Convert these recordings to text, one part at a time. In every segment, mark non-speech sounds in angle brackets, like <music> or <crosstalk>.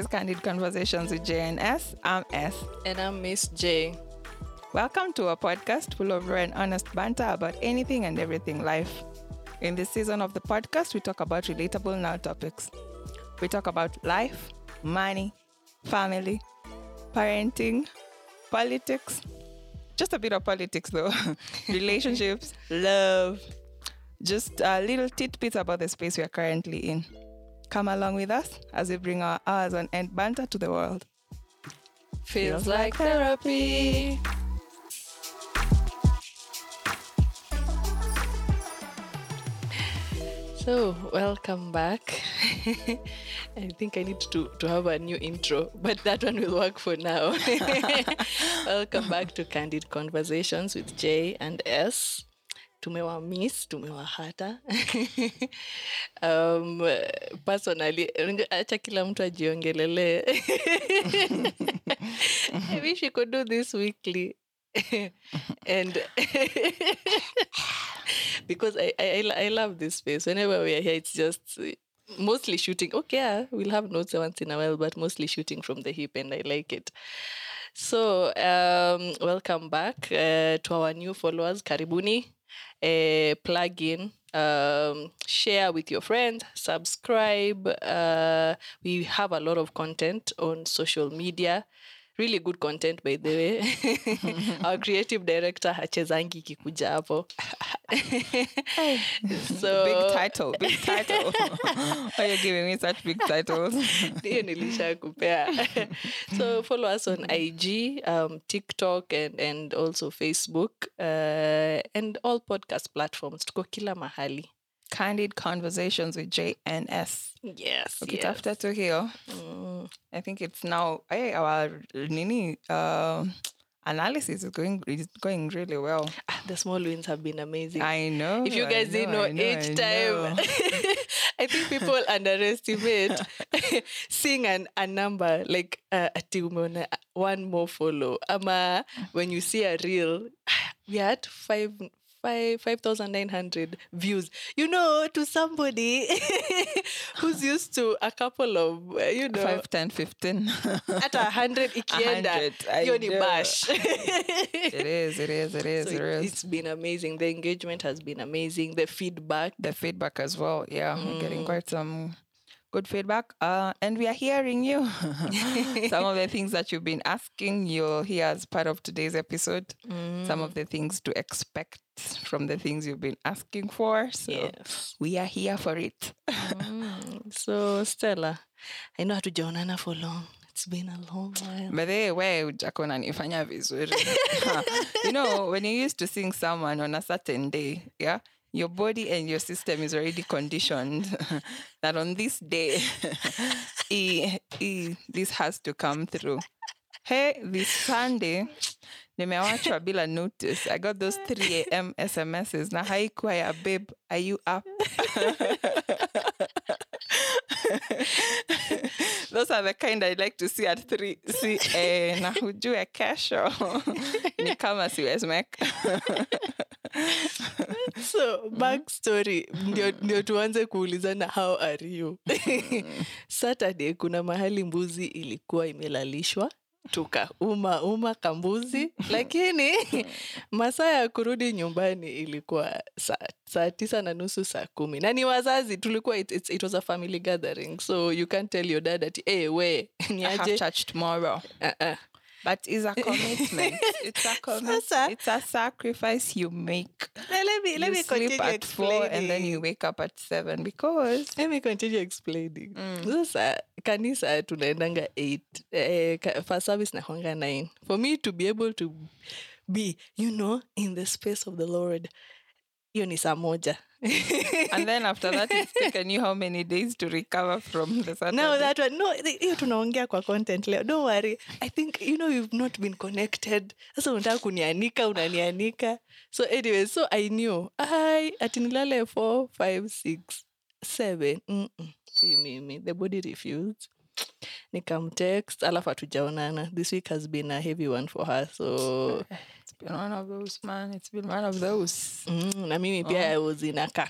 is Candid Conversations with J and S. I'm S. And I'm Miss J. Welcome to a podcast full of raw and honest banter about anything and everything life. In this season of the podcast, we talk about relatable now topics. We talk about life, money, family, parenting, politics, just a bit of politics though, <laughs> relationships, <laughs> love, just a little tidbits about the space we are currently in. Come along with us as we bring our hours on end banter to the world. Feels like therapy. So, welcome back. <laughs> I think I need to, to have a new intro, but that one will work for now. <laughs> welcome back to Candid Conversations with J and S. Tumewa miss, tumewa hata. <laughs> um, personally, acha kila mtu ajiongelelee <laughs> I wish you could do this weekly. <laughs> and because I, I I love this space. Whenever we are here, it's just mostly shooting. Okay, we'll have notes once in a while, but mostly shooting from the hip, and I like it. So, um, welcome back uh, to our new followers. Karibuni. Uh, plug in, um, share with your friends, subscribe. Uh, we have a lot of content on social media. Really good content by the way. <laughs> Our creative director hachezangi kikuja hapo. so Big title, big title. <laughs> Why you giving me such big titles? <laughs> ndiyo nilisha kupea so follow us on ig um, tiktok and, and also facebook uh, and all podcast platforms tuko kila mahali Candid Conversations with J and S. yes, tu hiyo, Mm, I think it's now hey, our nini uh, analysis is going is going really well. ah, the small wins have been amazing I know. if you guys didn't know, I each I time know. <laughs> i think people <laughs> underestimate <laughs> seeing an, a number like uh, umeona one more follow ama when you see a reel <sighs> we had five five five thousand nine hundred views you know to somebody <laughs> who's used to a couple of uh, you know 5, 10, 15. at a hundred <laughs> ikienda 100, I hiyo ni bash <laughs> it is, it is, it is, So it it, is. it's been amazing the engagement has been amazing the feedback the feedback as well. Yeah, we're Mm. getting quite some good feedback. Uh, and we are hearing you. some of the things that you've been asking, you'll hear as part of today's episode. Some of the things to expect from the things you've been asking for. So yes we are here for it. Mm, so Stella, I know hatujaonana for long. It's been a long while. But they way ujako unanifanya vizuri. you know, when you used to sing someone on a certain day, yeah, your body and your system is already conditioned <laughs> that on this day, <laughs> e, e, this has to come through. Hey, this Sunday, nimewachwa bila notice. I got those 3 a.m. SMSs. Na haikuwa ya babe, are you up? <laughs> Those are the kind I like to see at 3. See, eh, na hujue kesho. <laughs> Ni kama siwezi <laughs> so back story ndio, ndio tuanze kuulizana how are you? Saturday kuna mahali mbuzi ilikuwa imelalishwa tukauma uma kambuzi <laughs> lakini <laughs> masaa ya kurudi nyumbani ilikuwa saa, saa tisa na nusu saa kumi na ni wazazi tulikuwa it, it, it was a family gathering so you can't tell your dad ati hey, we <laughs> I have niaje church tomorrow. uh-uh. But it's a <laughs> commitment. it's a commitment. It's a sacrifice you make. Now, let me let you me sleep continue at four and then you wake up at seven because Let me continue explaining. Sasa kanisa tunaendanga 8 eh, ka- first service na nakwanga 9 for me to be able to be you know in the space of the lord hiyo ni saa moja and then after that it's <laughs> taken you how many days to recover from the Saturday? no that one. No hiyo tunaongea kwa content leo. Don't worry. I think you know you've not been connected. Sasa unataka kunianika unanianika. So anyway so i knew. I ati nilale 4 5 6 7 Mm-mm. si mimi. The body refused. Nikamtext. Alafu hatujaonana. This week has been a heavy one for her so it's <sighs> been one of those man it's been one of those mm, na mimi pia i was in aka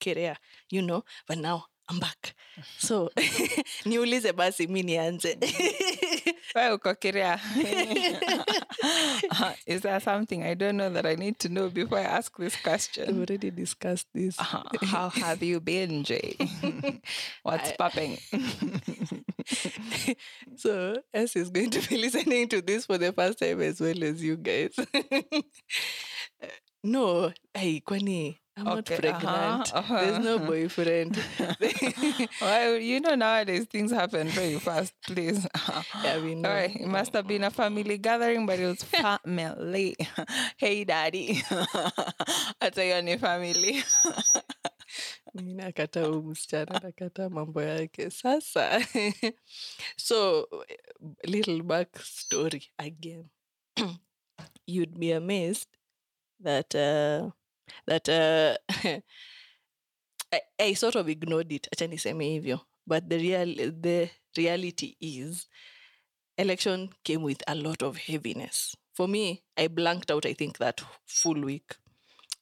kerea you know but now I'm back. So <laughs> niulize basi mi nianze. Wewe uko. Uh, <laughs> Is there something I don't know that I need to know before I ask this question? We've already discussed this. Uh, How have you been, Jay? <laughs> What's I- popping? <laughs> so S is going to be <laughs> listening to this for the first time as well as you guys. <laughs> no, hey, kwani I'm not pregnant. uh-huh, There's no uh-huh. boyfriend. well, you know nowadays things happen very fast. Please. yeah, we know. All right, it must have been a family gathering, but it was family. hey, daddy. Hata hiyo ni family. Mi nakata huyu msichana nakata mambo yake sasa so little back story again. <clears throat> You'd be amazed that uh, that uh, <laughs> I, I sort of ignored it acha niseme hivyo but the real the reality is election came with a lot of heaviness. For me i blanked out i think that full week.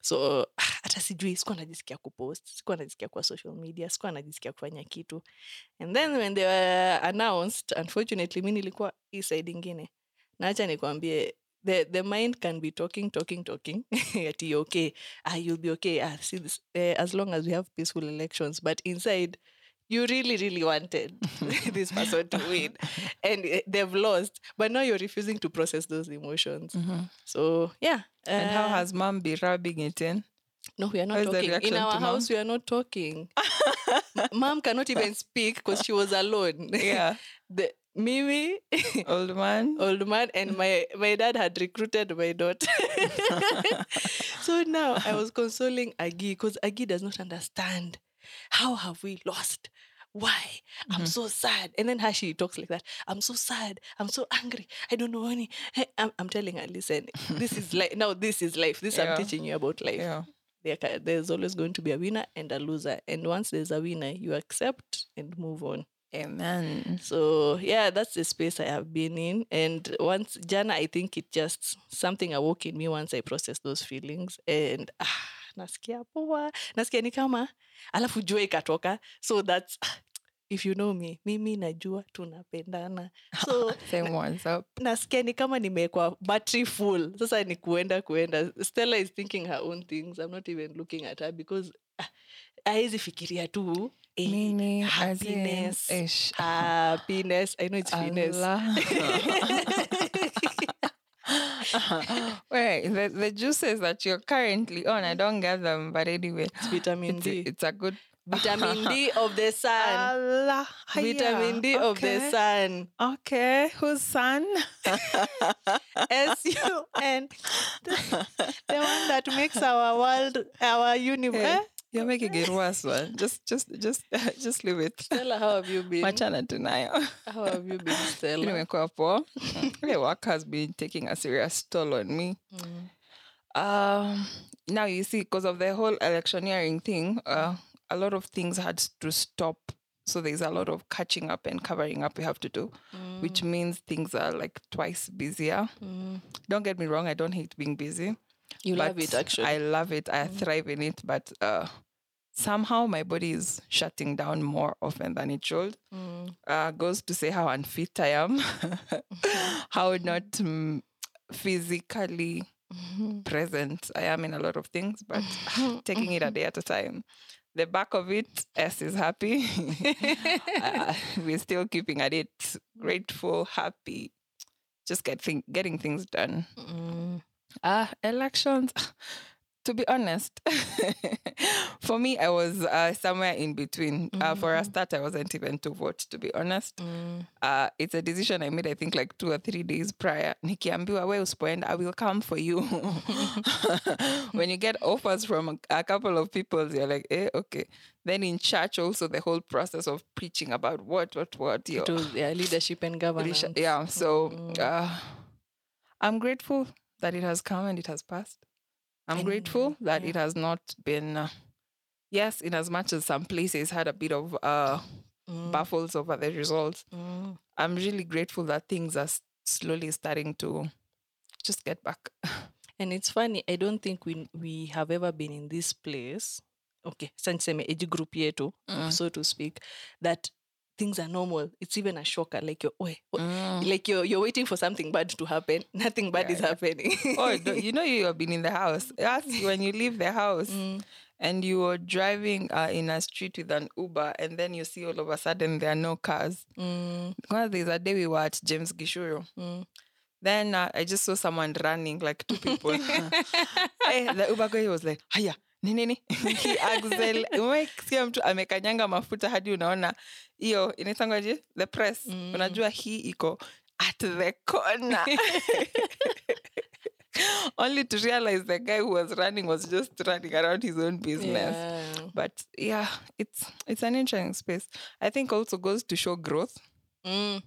So <sighs> hata sijui sikuwa najisikia kupost sikuwa najisikia kwa social media sikuwa najisikia kufanya kitu. And then when they were announced unfortunately mi nilikuwa hii side ingine. Naacha nikwambie the, the mind can be talking talking talking <laughs> ati okay ah, you'll be okay ah, see this, eh, as long as we have peaceful elections but inside you really really wanted <laughs> this person to win. <laughs> And eh, they've lost but now you're refusing to process those emotions. So yeah And how uh, has mom been rubbing it in? No, we are not talking. In our house, we are not talking. Mom cannot even <laughs> speak because she was alone. Yeah. <laughs> the Mimi, <laughs> Old man. old man, and my my dad had recruited my daughter. so now I was consoling Agi because Agi does not understand. How have we lost? Why? I'm so sad. And then how she talks like that. I'm so sad. I'm so angry. I don't know any. I'm, I'm telling her, listen, this is life. Now this is life. This Yeah. I'm teaching you about life Yeah. There, there's always going to be a winner and a loser. And once there's a winner, you accept and move on. Amen. So yeah, that's the space I have been in. And once Jana, I think it just something awoke in me once I processed those feelings. And ah, nasikia poa, nasikia ni kama alafu jua ikatoka. So that's if you know me, mimi najua tunapendana. <laughs> So Same ones up. nasikia ni kama nimewekwa battery full. Sasa ni kuenda kuenda. Stella is thinking her own things. I'm not even looking at her because ah, haezi fikiria tu eh, in, happiness happiness. I know it's <laughs> finesse. <laughs> Wait, the, the juices that you're currently on, I don't get them, but anyway, It's vitamin it's, d. it's a good <laughs> vitamin d of the sun Allah. vitamin d of the sun Okay, whose son? <laughs> s-u-n the, the one that makes our world our universe Hey, you're making it worse, man. Just, just, just, <laughs> just leave it. stella how have you been Machana tunayo. how have you been stella Nimekuwa poa. The work has been taking a serious toll on me. Um, now you see, because of the whole electioneering thing, uh, a lot of things had to stop. So there's a lot of catching up and covering up we have to do, which means things are like twice busier. Don't get me wrong, I don't hate being busy. You love it, actually. I love it. I thrive in it, but uh, somehow my body is shutting down more often than it should. Uh, goes to say how unfit I am, <laughs> how not mm, physically present I am in a lot of things, but <laughs> taking it a day at a time. The back of it, S is happy. <laughs> uh, we're still keeping at it, grateful, happy, just get thing- getting things done. Uh, elections, to be honest, <laughs> for me, I was uh, somewhere in between. Uh, for a start, I wasn't even to vote, to be honest. Uh, it's a decision I made, I think, like two or three days prior. Nikiambiwa, we usipoenda, I will come for you. <laughs> <laughs> when you get offers from a, a couple of people, you're like, eh, okay. Then in church, also the whole process of preaching about what, what, what. Yo, to yeah, leadership and governance. Yeah so uh, i'm grateful that it has come and it has passed i'm And, grateful that yeah. it has not been uh, yes in as much as some places had a bit of uh, baffles over the results Mm. i'm really grateful that things are s- slowly starting to just get back <laughs> And it's funny. I don't think we we have ever been in this place okay sa niseme age group yetu Mm. so to speak that things are normal it's even a shocker like you're, Mm. like you're, you're waiting for something bad to happen <laughs> nothing bad Yeah, is yeah. happening oh, you <laughs> know you have been in the house. That's <laughs> when you leave the house Mm. and you are driving uh, in a street with an Uber, and then you see all of a sudden there are no cars. Mm, Because there's a day we were at James Gichuru. mm. Then uh, I just saw someone running, like two people. hey, the Uber guy was like, haya, ni nini? He <laughs> axel. Umesikia mtu amekanyanga mafuta hadi unaona hiyo inaitangwaje? The press. Mm. Unajua hii iko at the corner. <laughs> Only to realize the guy who was running was just running around his own business. Yeah. But yeah, it's it's an interesting space. I think also goes to show growth Mm.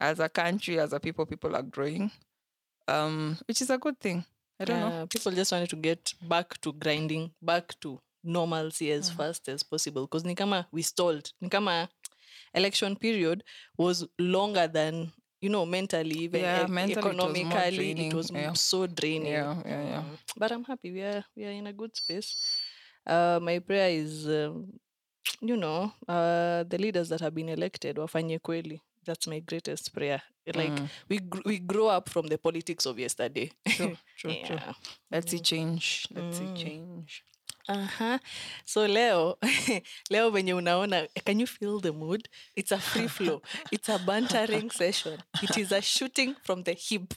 as a country, as a people, people are growing, um, which is a good thing. I don't know. People just wanted to get back to grinding, back to normalcy as fast as possible. Because Nikama, we stalled. Nikama election period was longer than, you know, mentally, even Yeah, e- mentally it was economically, it was yeah. so draining. Yeah, yeah, yeah. Mm. But I'm happy. We are we are in a good space. Uh, my prayer is, um, you know, uh, the leaders that have been elected wafanye kweli. That's my greatest prayer. Like Mm. we gr- we grow up from the politics of yesterday. True, <laughs> true, true. Let's see change. Let's see Mm. change. Aha. So leo <laughs> leo venye unaona can you feel the mood? It's a free flow. It's a bantering <laughs> session. It is a shooting from the hip.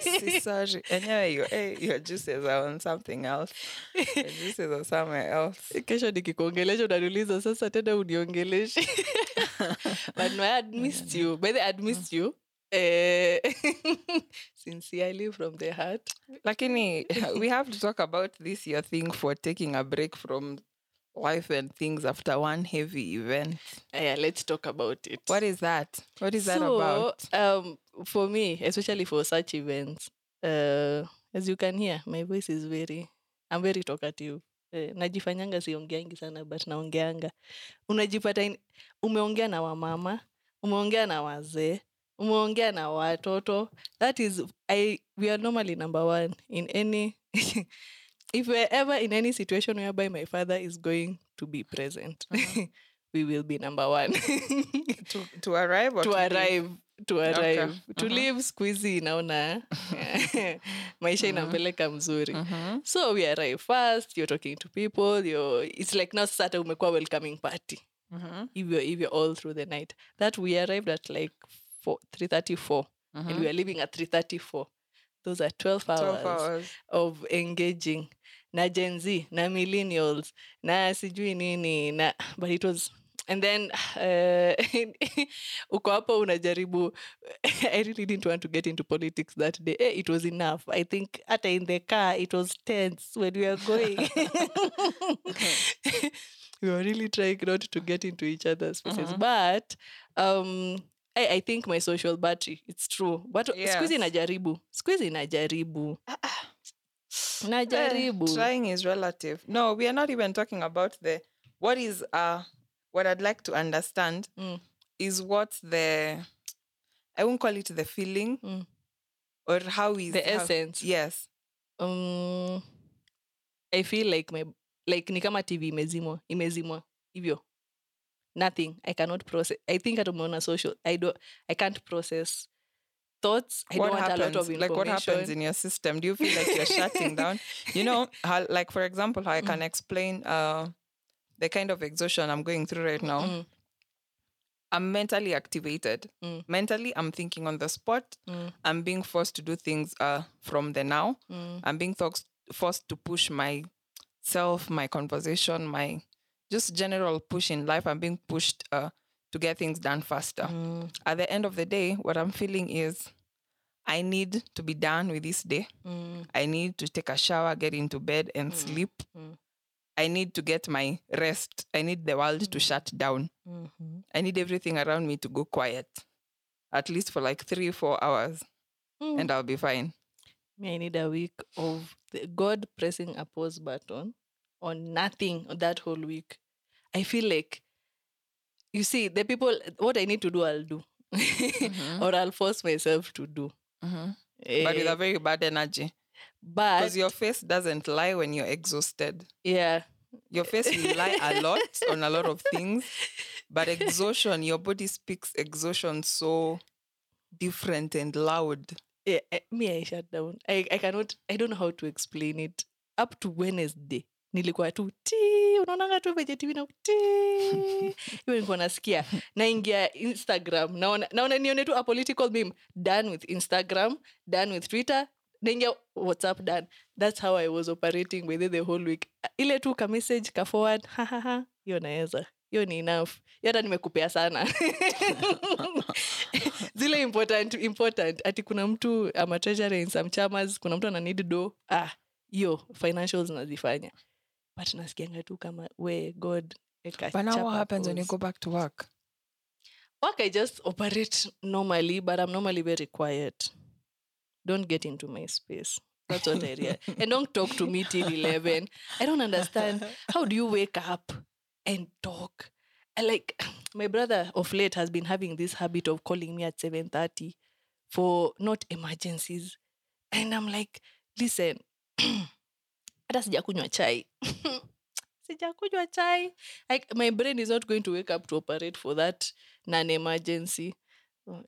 See, sorry. <laughs> Anyway, your, your juices are on something else. Your juices are somewhere else. kesho nikikuongelesha unaniuliza sasa tena uniongeleshe but no, I had missed you by the i I'd missed you eh, <laughs> sincerely from the heart Lakini, <laughs> we have to talk about this your thing for taking a break from life and things after one heavy event. yeah let's talk about it What is that? What is that about? Um, for me, especially for such events, uh, as you can hear, my voice is very, I'm very talkative. Eh, najifanyanga siongeangi sana but naongeanga unajipata umeongea na wamama umeongea na wazee umeongea na watoto. That is I, we are normally number one in any <laughs> if we're ever in any situation whereby my father is going to be present <laughs> we will be number one. <laughs> To, to arrive or to to arrive to arrive. To Mhm. live squeezy inaona maisha inapeleka mzuri. Mhm. so we arrive fast you're talking to people you're, it's like now sasa umekuwa welcoming party. Uh-huh. you're, if all through the night. That we arrived at like 4, 334 and we are leaving at 334 those are 12 hours, 12 hours. of engaging. Na gen z na millennials na sijui nini na but it was and then uh, <laughs> uko hapo unajaribu <laughs> i really didn't want to get into politics that day. Eh, it was enough. I think hata in the car it was tense when we were going. <laughs> We were really trying not to get into each other's faces. But um I, I think my social battery it's true but Yes. najaribu squeezy najaribu Eh, najaribu trying is relative. No, we are not even talking about the what is uh what I'd like to understand Mm. is what the I won't call it the feeling Mm. or how is the how- essence Yes. um, i feel like my like ni kama tv imezimwa imezimwa hivyo nothing i cannot process i think hata umeona social i don't i can't process thoughts i what don't want happens? a lot of like what happens in your system? Do you feel like you're shutting <laughs> down? You know, how, like for example, how I can explain uh the kind of exhaustion I'm going through right now. Mm, I'm mentally activated. Mm. Mentally, I'm thinking on the spot. mm, I'm being forced to do things uh, from the now. mm, I'm being forced forced to push myself, my conversation, my just general push in life. I'm being pushed uh, to get things done faster. mm, At the end of the day, what I'm feeling is I need to be done with this day. mm, I need to take a shower, get into bed, and sleep. mm. I need to get my rest. I need the world to shut down. mhm. I need everything around me to go quiet, at least for like three, four hours, Mm. and I'll be fine. I need a week of the God pressing a pause button on nothing that whole week. I feel like, you see, the people, what I need to do, I'll do. <laughs> or I'll force myself to do. Mhm. But with Eh, a very bad energy. but Because your face doesn't lie when you're exhausted. yeah, Your face will lie a lot on a lot of things, but exhaustion, your body speaks exhaustion so different and loud. Yeah, eh, me, I shut down. I, I cannot, I don't know how to explain it. Up to Wednesday, nilikuwa tu ti unaonanga tu venye tv na ti hiyo nikuwa nasikia. Naingia instagram naona naona nione tu a political done with instagram done with twitter naingia whatsapp done. That's how i was operating within the whole week. Ile tu ka message ka forward hahaha hiyo naweza hiyo ni enough. Hiyo hata nimekupea sana. <laughs> Zile important important. Ati kuna mtu ama treasurer in some chamas kuna mtu ana need do ah hiyo financials nazifanya but nasikianga tu kama we god But now what happens when you go back to work? work i just operate normally but i'm normally very quiet. Don't get into my space. That's what i real <laughs> and don't talk to me till 11 i don't understand. How do you wake up and talk? I like <clears throat> my brother of late has been having this habit of calling me at 7.30 for not emergencies. And i'm like listen <clears throat> hata sijakunywa chai. <laughs> Sijakunywa chai. Like my brain is not going to wake up to operate for that nan emergency.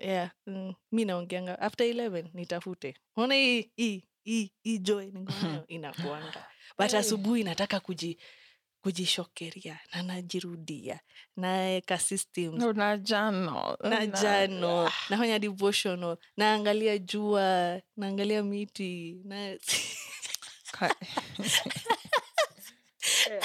Yeah mm, mi naongeanga after 11 nitafute. Ona hii hii hii hii joy ningonayo <laughs> inakuanga. But Hey. asubuhi nataka kuji kujishokeria na najirudia. Naeka No, na journal. na Na- jano nafanya devotional. Naangalia jua. Naangalia miti. Na <laughs> <laughs>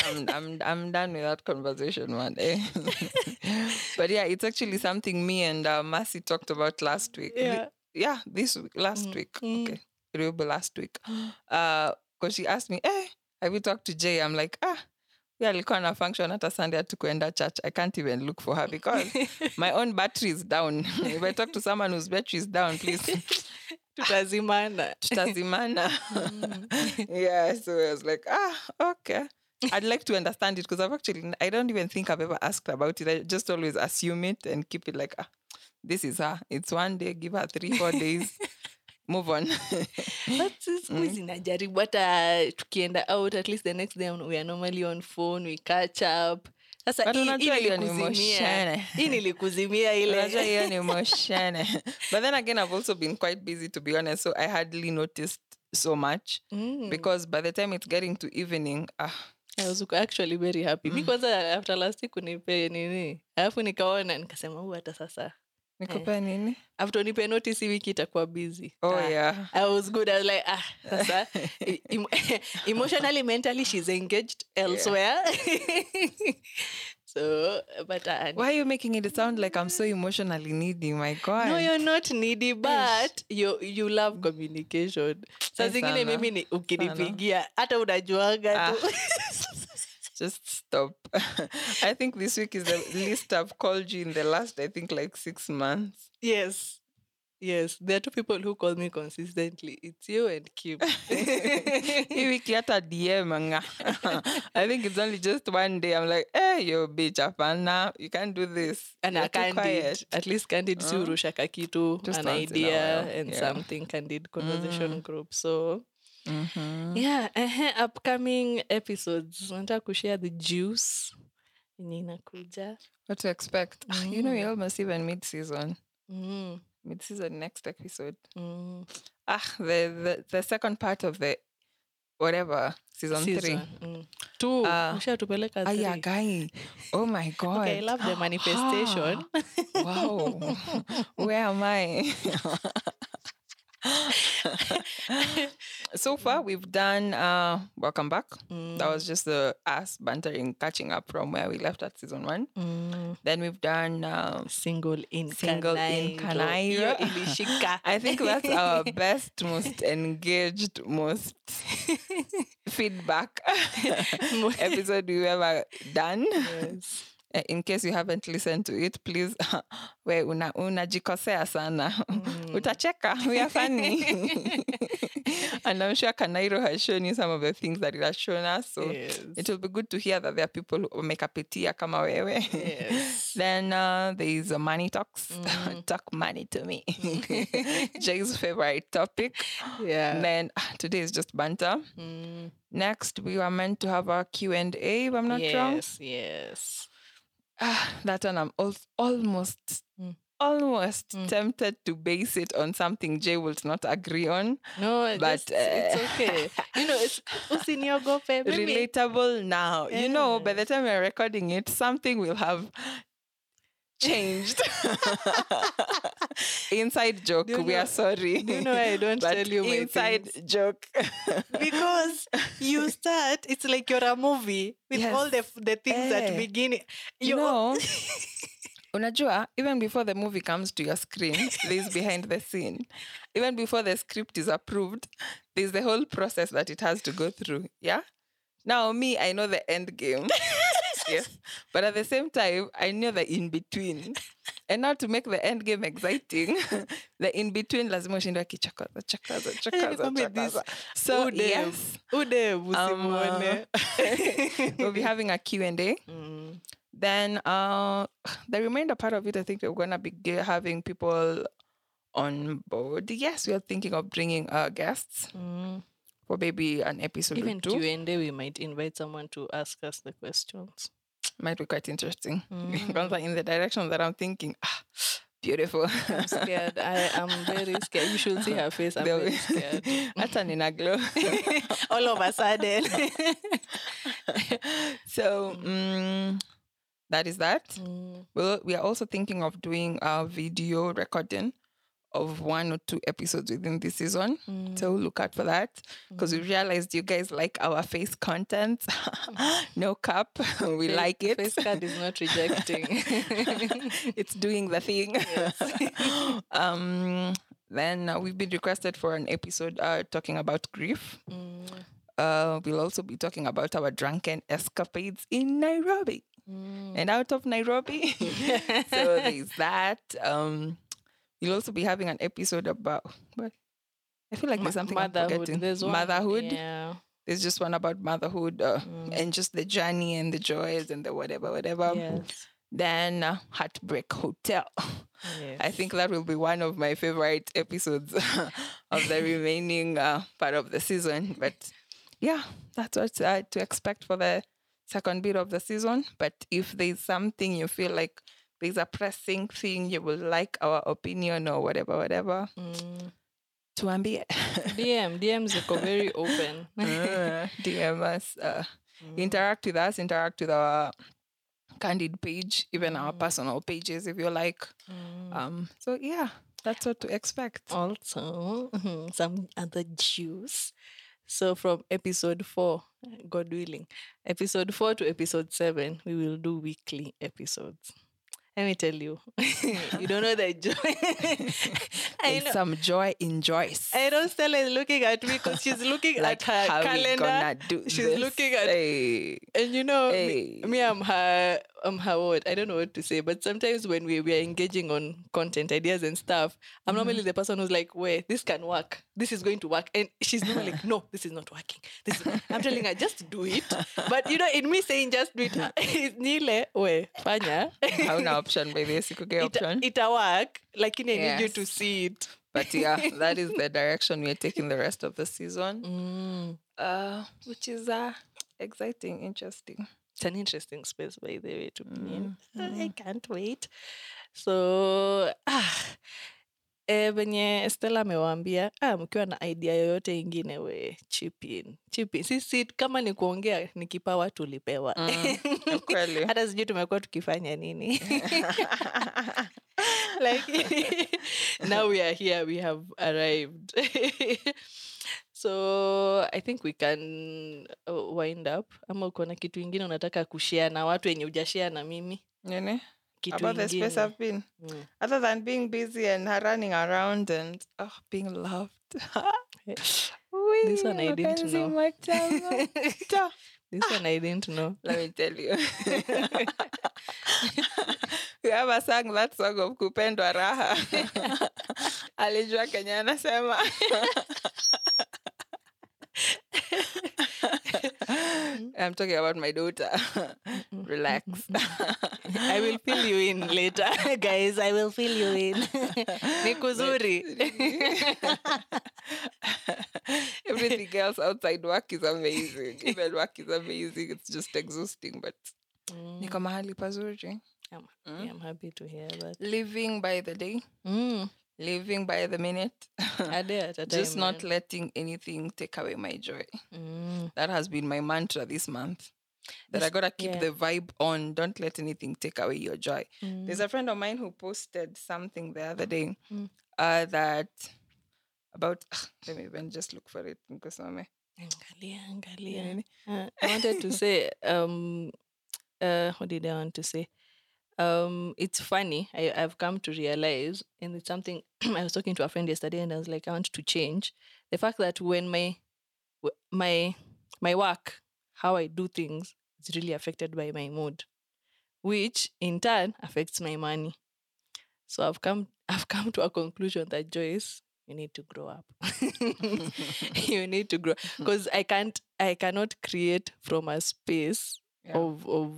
I'm, <laughs> I'm, I'm done with that conversation one day. <laughs> but yeah, it's actually something me and uh, Mercy talked about last week. Yeah. yeah, this week, last Mm, week. mm. Okay. It will be last week. <gasps> Because she asked me, eh, have you talked to Jay? I'm like, ah, yeah, alikuwa na function hata Sunday hatukuenda church. I can't even look for her because my own battery is down. if I talk to someone whose battery is down, please tutazimana <laughs> tutazimana. <laughs> yeah, so I was like, ah, okay. I'd like to understand it because I've actually, I don't even think I've ever asked about it. I just always assume it and keep it like, ah, this is her. It's one day, give her three, four days, move on. <laughs> But siku hizi najaribu hata tukienda out at least the next day we are normally on phone we catch up sasa hii- nilikuzimia ni moshene. <laughs> But then again, I've also been quite busy to be honest, so I hardly noticed so much. Mm. because by the time it's getting to evening, ah, I was actually very happy. Mi kwanza after last week unipe nini? Alafu nikaona nikasema huu hata sasa nikupe nini? after unipe notice wiki itakuwa busy Oh Ah, yeah. I was good. I was like, ah, sasa <laughs> em- <laughs> emotionally, mentally, she's engaged elsewhere. <laughs> so, but uh, Why are you making it sound like I'm so emotionally needy? My God. no, you're not needy, but you you love communication. Saa Eh, zingine mimi ni ukinipigia hata unajuanga tu. Just stop. <laughs> I think this week is the least I've called you in the last, I think, like six months. yes. Yes, there are two people who call me consistently. It's you and Kim. <laughs> Hii wiki <laughs> hata DM nga. I think it's only just one day. I'm like, hey, yo, bitch, hapana. You can't do this. and You're too candid quiet. at least candid si Uh, urusha kakitu just an once in a idea and yeah. something candid conversation group so Mhm. yeah uh upcoming episodes nataka kushare the juice yenye inakuja What to expect? mm. You know, you're almost even mid season. mm, Mid season next episode. mm. Ah, the, the, the second part of the whatever, season, three. Season, mm. two Ah. ushatupeleka Ah, yeah, guy. Oh my God. <laughs> okay i love the <gasps> manifestation <gasps> wow. <laughs> Where am I? <laughs> <laughs> so far, we've done uh, Welcome Back. That was just the us bantering, catching up from where we left at season one. Mm. Then we've done. Um, single in Single in Kanairo. Hiyo Kanairo. ilishika <laughs> I think that's our best, most <laughs> engaged, most feedback episode we've ever done. yes. Uh, in case you haven't listened to it please <laughs> we una unajikosea sana <laughs> utacheka we are funny <laughs> and I'm sure Kanairo has shown you some of the things that it has shown us. So yes. it will be good to hear that there are people who make wamekapitia kama wewe. yes. then uh, there is uh, money talks. Mm. Talk money to me. Jay's favorite topic. yeah. Then ah, today is just banter. Mm, Next, we were meant to have a Q&A, if I'm not wrong. yes. Yes. Ah, that one I'm al- almost, Mm. almost Mm. tempted to base it on something Jay will not agree on. No, But, just, it's uh, okay. You know, it's <laughs> usiniogope. Relatable now. You know, by the time we're recording it, something will have changed. <laughs> Inside joke, you we are sorry. You know I don't <laughs> tell you my inside joke. <laughs> because you start it's like you're a movie with all the the things Eh. at beginning you know, unajua, even before the movie comes to your screen, there's behind the scene. Even before the script is approved, there's the whole process that it has to go through. Yeah. Now, me, I know the end game. Yes. <laughs> But at the same time, I know the in between. And now to make the end game exciting, <laughs> the in between lazima ushinde akichokoza chokoza <laughs> chokoza nikwambie this chokoza. So Ude- yes, ude um, we'll be having a Q&A. Mm, Then uh, the remainder part of it, I think we're gonna be having people on board. Yes, we are thinking of bringing uh, guests mm. For maybe an episode even or two. q&a we might invite someone to ask us the questions Might be quite interesting. <laughs> Mm. In the direction that I'm thinking, ah, beautiful. i'm scared i am very scared you should see her face i'm very scared <laughs> Hata nina glow. <laughs> all of a sudden so mm, that is that. Mm, Well, we are also thinking of doing a video recording of one or two episodes within this season. mm, So look out for that because we realized you guys like our face content. <laughs> no cap, <laughs> we Face- like it. face card is not rejecting <laughs> it's doing the thing. um, then uh, we've been requested for an episode uh, talking about grief. Mm, Uh, we'll also be talking about our drunken escapades in Nairobi mm. and out of Nairobi. so there's that. Um, we'll also be having an episode about. But I feel like there's something I'm motherhood. forgetting. There's one, motherhood. Yeah. There's just one about motherhood uh, Mm. and just the journey and the joys and the whatever, whatever. yes. Then uh, Heartbreak Hotel. yes. I think that will be one of my favorite episodes <laughs> of the <laughs> remaining uh, part of the season. But yeah, that's what uh, to expect for the second bit of the season. But if there's something you feel like there's a pressing thing you would like our opinion or whatever, whatever, Mm. tuambie. DM <laughs> DMs are very open. Uh, DM us. Uh, interact with us, interact with our candid page, even our personal pages if you like. Mm. Um, so yeah, that's what to expect. also mhm, some other juice. So from episode four, God willing, episode four to episode seven, we will do weekly episodes. Let me tell you, <laughs> you don't know the joy. <laughs> I know. some joy in Joyce. I know Stella is looking at me because she's looking like at her calendar. She's this? looking at Hey. And you know, me, Hey. me, I'm her, I'm her what? I don't know what to say. But sometimes when we, we are engaging on content ideas and stuff, I'm normally Mm-hmm. the person who's like, wait, this can work. This is going to work. And she's normally like, no, this is not working. This is, I'm telling her, just do it. But you know, in me saying just do it, <laughs> it's nile, we, fanya. Option by this sikugea Ita, option ita work. Like, I need you to see it. but yeah <laughs> that is the direction we're taking the rest of the season Mm. uh which is uh exciting interesting It's an interesting space, by the way, to be in. Mm, I can't wait. So, ah, eh, venye stela amewaambia ah, mkiwa na idea yoyote ingine we chipin chipin Sisi kama ni kuongea ni kipawa tulipewa. Mm. <laughs> Hata sijui tumekuwa tukifanya nini. <laughs> like now we are here, we have arrived. <laughs> so I think we can uh, wind up. Ama uko na kitu ingine unataka kushea na watu wenye ujashea na mimi? Nini? About the space. I've been Mm. other than being busy and running around and oh, being loved <laughs> Wee, <laughs> This one I didn't know. This one I didn't know. Let me tell you. <laughs> Whoever sang that song of kupendwa raha alijua Kenya anasema Mm-hmm. <laughs> I'm talking about my daughter. Mm-hmm. <laughs> Relax. Mm-hmm. <laughs> I will fill you in later, guys. I will fill you in. Ni kuzuri. Everything else outside work is amazing. Even work is amazing. It's just exhausting, but mm. niko mahali pazuri. I'm, mm. yeah, I'm happy to hear that. Living by the day, Mm. Living by the minute. I did. <laughs> just not letting anything take away my joy. Mm. That has been my mantra this month. That I gotta keep yeah. the vibe on. Don't let anything take away your joy. Mm. There's a friend of mine who posted something the other day Mm. uh, that about. let me even just look for it. Angalia, angalia. Uh, I wanted to say, um, uh, what did I want to say? Um, it's funny. I, I've come to realize, and it's something <clears throat> I was talking to a friend yesterday, and I was like, I want to change the fact that when my my my work, how I do things, is really affected by my mood, which in turn affects my money. So I've come <laughs> I've come to a conclusion that Joyce, you need to grow up. <laughs> <laughs> you need to grow because I can't I cannot create from a space Yeah. of of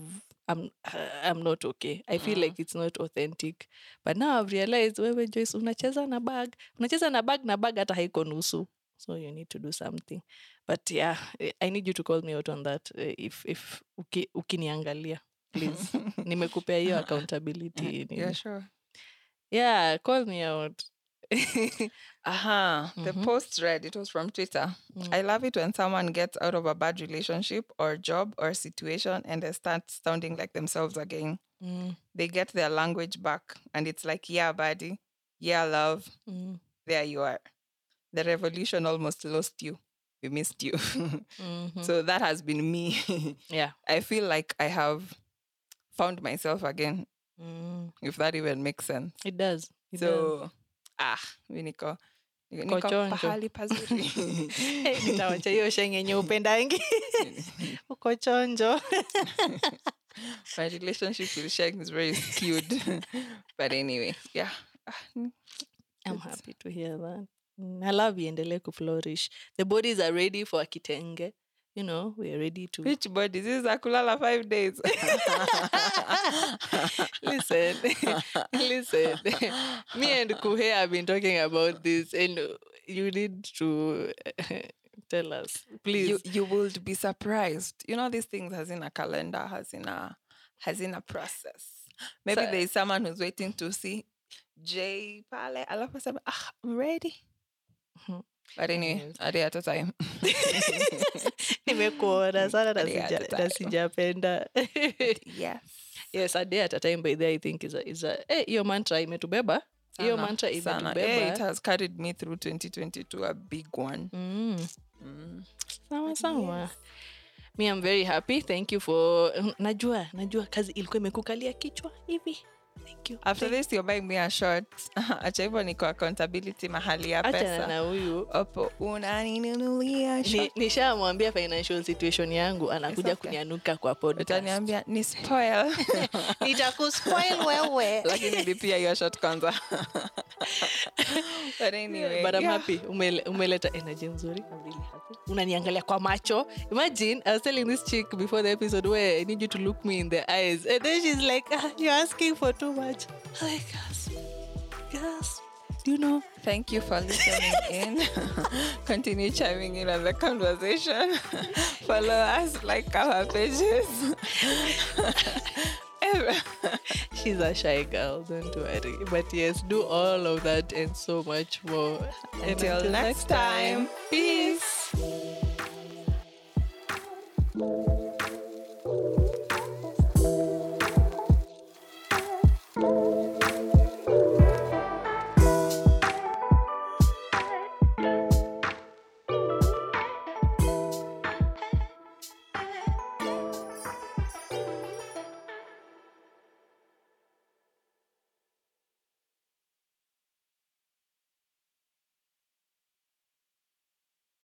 I'm <sighs> I'm not okay. I feel Mhm. like it's not authentic. But now I've realized wewe Joyce unacheza na bag. Unacheza na bag na bag hata haiko nusu. So you need to do something. But yeah, I need you to call me out on that eh, if if uki, ukiniangalia. Please. <laughs> Nimekupea hiyo accountability. yeah, yeah, sure. Yeah, call me out. Aha. <laughs> The Mhm. post read, it was from Twitter. Mm. I love it when someone gets out of a bad relationship or job or situation and they start sounding like themselves again. Mm, They get their language back and it's like, yeah, buddy. Yeah, love. mm, There you are. The revolution almost lost you. We missed you. <laughs> mhm. so that has been me. yeah. <laughs> I feel like I have found myself again, Mm, if that even makes sense. it does. It does. Ah niko niko pahali pazuri <laughs> <laughs> nitawacha hiyo shenge yenye <laughs> uko chonjo my relationship with Sheng is very skewed but anyway yeah Ah, I'm happy to hear that. I love iendelee kuflourish. The bodies are ready for kitenge. You know, we're ready to which body this is akulala five days <laughs> listen. <laughs> listen. <laughs> Me and Kuhe have been talking about this and you need to tell us. Please. you you would be surprised you know these things has in a calendar has in a has in a process maybe So- there is someone who's waiting to see Jay pale alafu aseme ah I'm ready Mhm. But anyway Yes. a day at a time. <laughs> Nimekuona sana na sijapenda. <laughs> Yes. Yes a at a time by there i think is a, is a eh, hiyo mantra imetubeba. Hiyo mantra imetubeba Eh, it has carried me through 2022 a big one. Mm. mm. sawa sawa. Mi am very happy. Thank you for najua najua kazi ilikuwa imekukalia kichwa hivi thank you. After this you're buying me a shot <laughs> acha hivyo niko accountability mahali ya pesa. Acha na huyu. Opo unaninunulia Ni- shot nishamwambia financial situation yangu anakuja okay. kunianuka kwa podcast. Utaniambia ni spoil. <laughs> Nitakuspoil wewe. <laughs> Lakini nilipia hiyo shot kwanza. But anyway but I'm yeah. happy. Umele, umeleta energy nzuri. I'm really happy unaniangalia kwa macho. Imagine I was telling this chick before the episode where I need you to look me in the eyes. And then she's like ah, you're asking for too afterwards. I gasp, gasp. You know. Thank you for listening in. <laughs> Continue chiming in on the conversation. <laughs> Follow us, like our pages. <laughs> She's a shy girl, don't worry. But yes, do all of that and so much more. Until, until next time, time. peace.